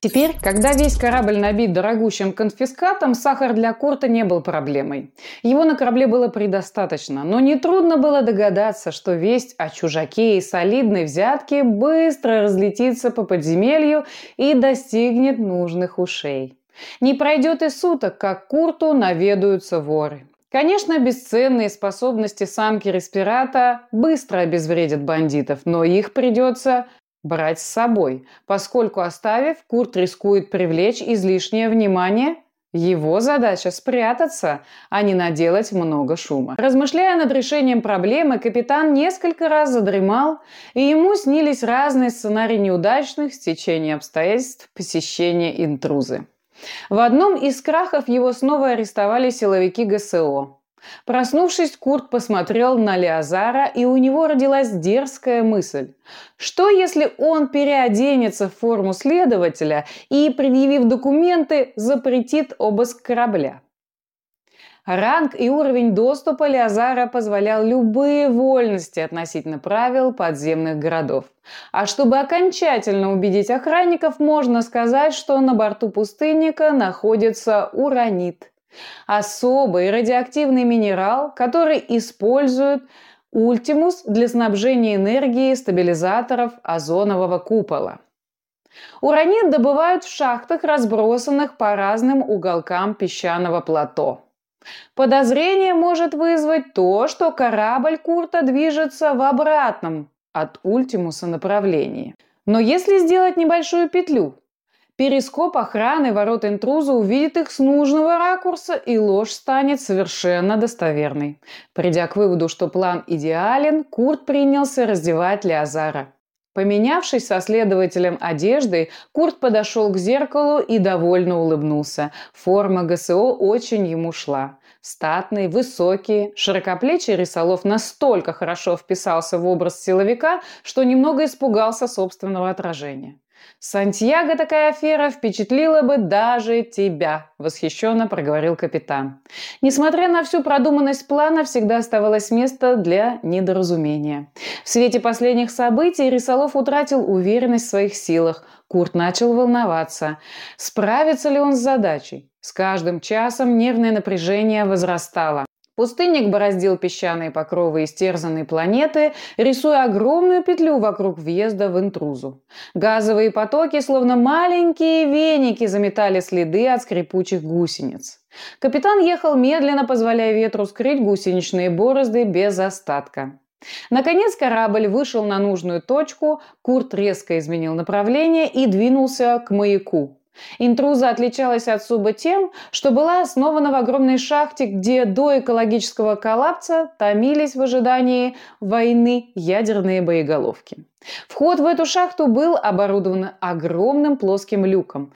Теперь, когда весь корабль набит дорогущим конфискатом, сахар для Курта не был проблемой. Его на корабле было предостаточно, но нетрудно было догадаться, что весть о чужаке и солидной взятке быстро разлетится по подземелью и достигнет нужных ушей. Не пройдет и суток, как Курту наведаются воры. Конечно, бесценные способности самки респирата быстро обезвредят бандитов, но их придется брать с собой, поскольку оставив, Курт рискует привлечь излишнее внимание его задача спрятаться, а не наделать много шума. Размышляя над решением проблемы, капитан несколько раз задремал, и ему снились разные сценарии неудачных стечений обстоятельств посещения интрузы. В одном из крахов его снова арестовали силовики ГСО. Проснувшись, Курт посмотрел на Леозара, и у него родилась дерзкая мысль. Что, если он переоденется в форму следователя и, предъявив документы, запретит обыск корабля? Ранг и уровень доступа Леозара позволял любые вольности относительно правил подземных городов. А чтобы окончательно убедить охранников, можно сказать, что на борту пустынника находится уранит – Особый радиоактивный минерал, который используют Ультимус для снабжения энергией стабилизаторов озонового купола. Уранит добывают в шахтах, разбросанных по разным уголкам песчаного плато. Подозрение может вызвать то, что корабль Курта движется в обратном от Ультимуса направлении. Но если сделать небольшую петлю, Перископ охраны ворот интруза увидит их с нужного ракурса, и ложь станет совершенно достоверной. Придя к выводу, что план идеален, Курт принялся раздевать Леозара. Поменявшись со следователем одеждой, Курт подошел к зеркалу и довольно улыбнулся. Форма ГСО очень ему шла. Статный, высокий, широкоплечий Рисолов настолько хорошо вписался в образ силовика, что немного испугался собственного отражения. «Сантьяго такая афера впечатлила бы даже тебя», – восхищенно проговорил капитан. Несмотря на всю продуманность плана, всегда оставалось место для недоразумения. В свете последних событий Рисолов утратил уверенность в своих силах. Курт начал волноваться. Справится ли он с задачей? С каждым часом нервное напряжение возрастало. Пустынник бороздил песчаные покровы истерзанной планеты, рисуя огромную петлю вокруг въезда в интрузу. Газовые потоки, словно маленькие веники, заметали следы от скрипучих гусениц. Капитан ехал медленно, позволяя ветру скрыть гусеничные борозды без остатка. Наконец корабль вышел на нужную точку, Курт резко изменил направление и двинулся к маяку. Интруза отличалась от Суба тем, что была основана в огромной шахте, где до экологического коллапса томились в ожидании войны ядерные боеголовки. Вход в эту шахту был оборудован огромным плоским люком.